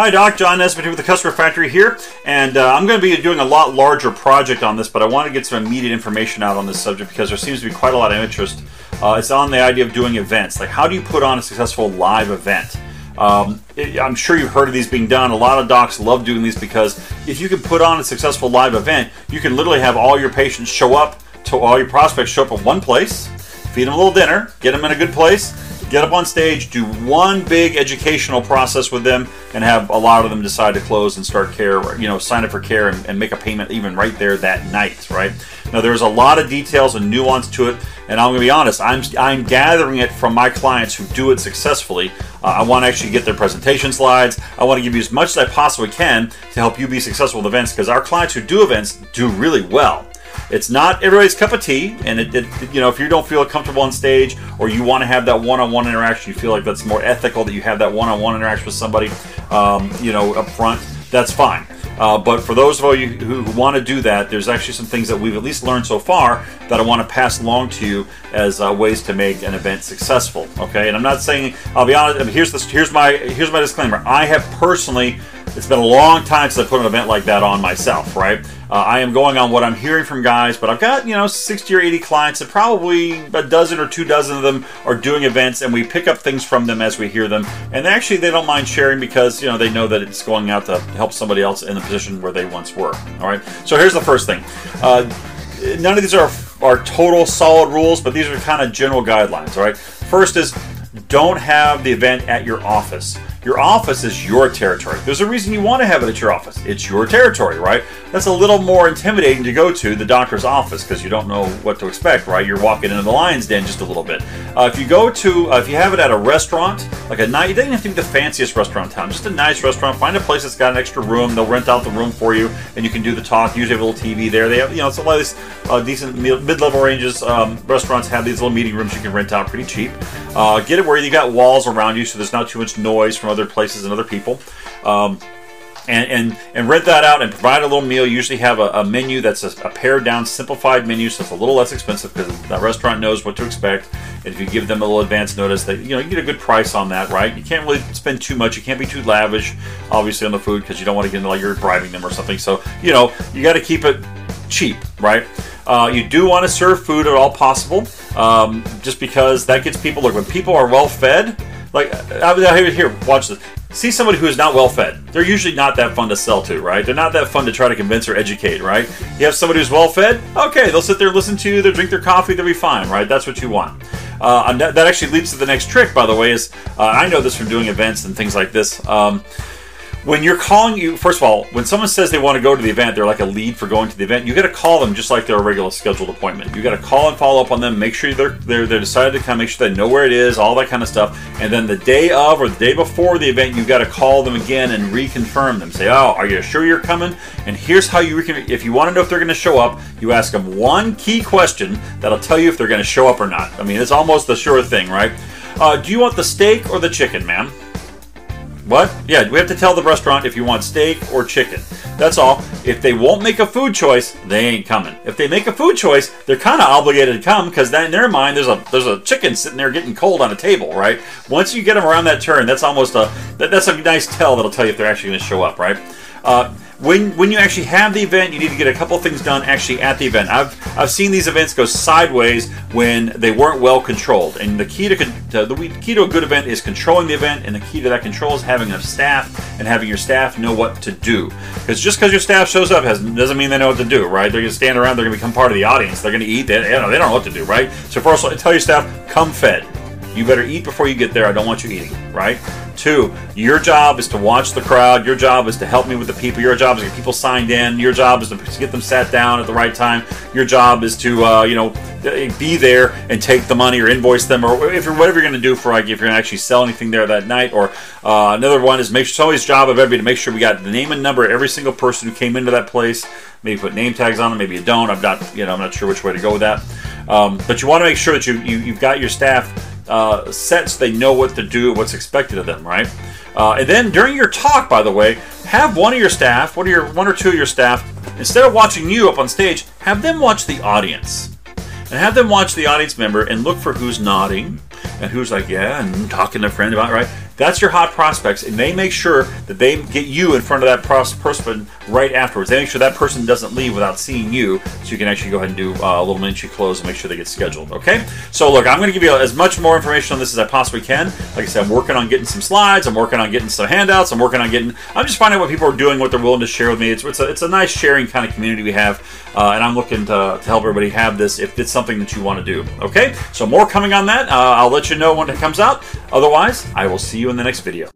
Hi, Doc. John Nesbitt with the Customer Factory here, and uh, I'm going to be doing a lot larger project on this, but I want to get some immediate information out on this subject because there seems to be quite a lot of interest. Uh, it's on the idea of doing events. Like, how do you put on a successful live event? Um, it, I'm sure you've heard of these being done. A lot of docs love doing these because if you can put on a successful live event, you can literally have all your patients show up to all your prospects show up in one place, feed them a little dinner, get them in a good place, get up on stage, do one big educational process with them, and have a lot of them decide to close and start care, you know, sign up for care and, and make a payment even right there that night, right? Now, there's a lot of details and nuance to it, and I'm going to be honest, I'm, I'm gathering it from my clients who do it successfully. Uh, I want to actually get their presentation slides. I want to give you as much as I possibly can to help you be successful with events because our clients who do events do really well. It's not everybody's cup of tea, and it, it, you know if you don't feel comfortable on stage or you want to have that one-on-one interaction, you feel like that's more ethical that you have that one-on-one interaction with somebody, um, you know, up front. That's fine. Uh, but for those of you who, want to do that, there's actually some things that we've at least learned so far that I want to pass along to you as uh, ways to make an event successful. Okay, and I'm not saying I'll be honest. Here's this. Here's my here's my disclaimer. I have personally it's been a long time since I put an event like that on myself, right? Uh, I am going on what I'm hearing from guys, but I've got, you know, 60 or 80 clients, and probably a dozen or two dozen of them are doing events, and we pick up things from them as we hear them. And actually, they don't mind sharing because, you know, they know that it's going out to help somebody else in the position where they once were. All right. So here's the first thing. Uh, none of these are, are total solid rules, but these are kind of general guidelines. All right. First is don't have the event at your office. Your office is your territory. There's a reason you want to have it at your office. It's your territory, right? That's a little more intimidating to go to the doctor's office because you don't know what to expect, right? You're walking into the lion's den just a little bit. Uh, if you go to, uh, if you have it at a restaurant, like a night, it doesn't have to be the fanciest restaurant in town, just a nice restaurant. Find a place that's got an extra room. They'll rent out the room for you, and you can do the talk. Usually have a little TV there. They have, you know, it's a lot of these uh, decent mid-level ranges. Um, restaurants have these little meeting rooms you can rent out pretty cheap. Uh, get it where you got walls around you, so there's not too much noise from other places and other people. Um, and, and, and rent that out and provide a little meal. Usually have a, a menu that's a, a, pared down, simplified menu, so it's a little less expensive because that restaurant knows what to expect. And if you give them a little advance notice, that you know you get a good price on that, right? You can't really spend too much. You can't be too lavish, obviously, on the food because you don't want to get into like you're bribing them or something. So you know you got to keep it cheap, right? Uh, you do want to serve food at all possible, um, just because that gets people. Look, when people are well fed, like I uh, here, here, watch this. See somebody who is not well fed. They're usually not that fun to sell to, right? They're not that fun to try to convince or educate, right? You have somebody who's well fed. Okay, they'll sit there, listen to you, they'll drink their coffee, they'll be fine, right? That's what you want. Uh, and that, that, actually leads to the next trick, by the way. Is uh, I know this from doing events and things like this. Um, when you're calling you first of all when someone says they want to go to the event they're like a lead for going to the event you got to call them just like they're a regular scheduled appointment. You got to call and follow up on them make sure they're, they're they're decided to come make sure they know where it is all that kind of stuff. And then the day of or the day before the event you got to call them again and reconfirm them. Say oh are you sure you're coming? And here's how you can if you want to know if they're going to show up you ask them one key question that'll tell you if they're going to show up or not. I mean it's almost a sure thing right? Uh, do you want the steak or the chicken ma'am what? Yeah, we have to tell the restaurant if you want steak or chicken. That's all. If they won't make a food choice, they ain't coming. If they make a food choice, they're kind of obligated to come because in their mind, there's a there's a chicken sitting there getting cold on a table, right? Once you get them around that turn, that's almost a that, that's a nice tell that'll tell you if they're actually going to show up, right? Uh, when when you actually have the event, you need to get a couple things done actually at the event. I've I've seen these events go sideways when they weren't well controlled. And the key to the key to a good event is controlling the event, and the key to that control is having enough staff and having your staff know what to do. Because just because your staff shows up has, doesn't mean they know what to do, right? They're to stand around, they're to become part of the audience, they're to eat. They, they, don't, they don't know what to do, right? So first, all, tell your staff, come fed. You better eat before you get there. I don't want you eating, right? Two, your job is to watch the crowd. Your job is to help me with the people. Your job is to get people signed in. Your job is to get them sat down at the right time. Your job is to, uh, you know, be there and take the money or invoice them or if you're whatever you're going to do for like if you're going to actually sell anything there that night. Or uh, another one is make sure it's always job of everybody to make sure we got the name and number of every single person who came into that place. Maybe put name tags on them. Maybe you don't. I'm not, you know, I'm not sure which way to go with that. Um, but you want to make sure that you, you you've got your staff uh, set so they know what to do, what's expected of them, right? Uh, and then during your talk, by the way, have one of your staff, one of your one or two of your staff, instead of watching you up on stage, have them watch the audience, and have them watch the audience member and look for who's nodding and who's like, yeah, and talking to a friend about right? That's your hot prospects, and they make sure that they get you in front of that person right afterwards. They make sure that person doesn't leave without seeing you, so you can actually go ahead and do uh, a little miniature close and make sure they get scheduled. Okay? So look, I'm going to give you as much more information on this as I possibly can. Like I said, I'm working on getting some slides. I'm working on getting some handouts. I'm working on getting. I'm just finding out what people are doing, what they're willing to share with me. It's it's a, it's a nice sharing kind of community we have, uh, and I'm looking to, to help everybody have this if it's something that you want to do. Okay? So more coming on that. Uh, I'll let you know when it comes out. Otherwise, I will see you in the next video.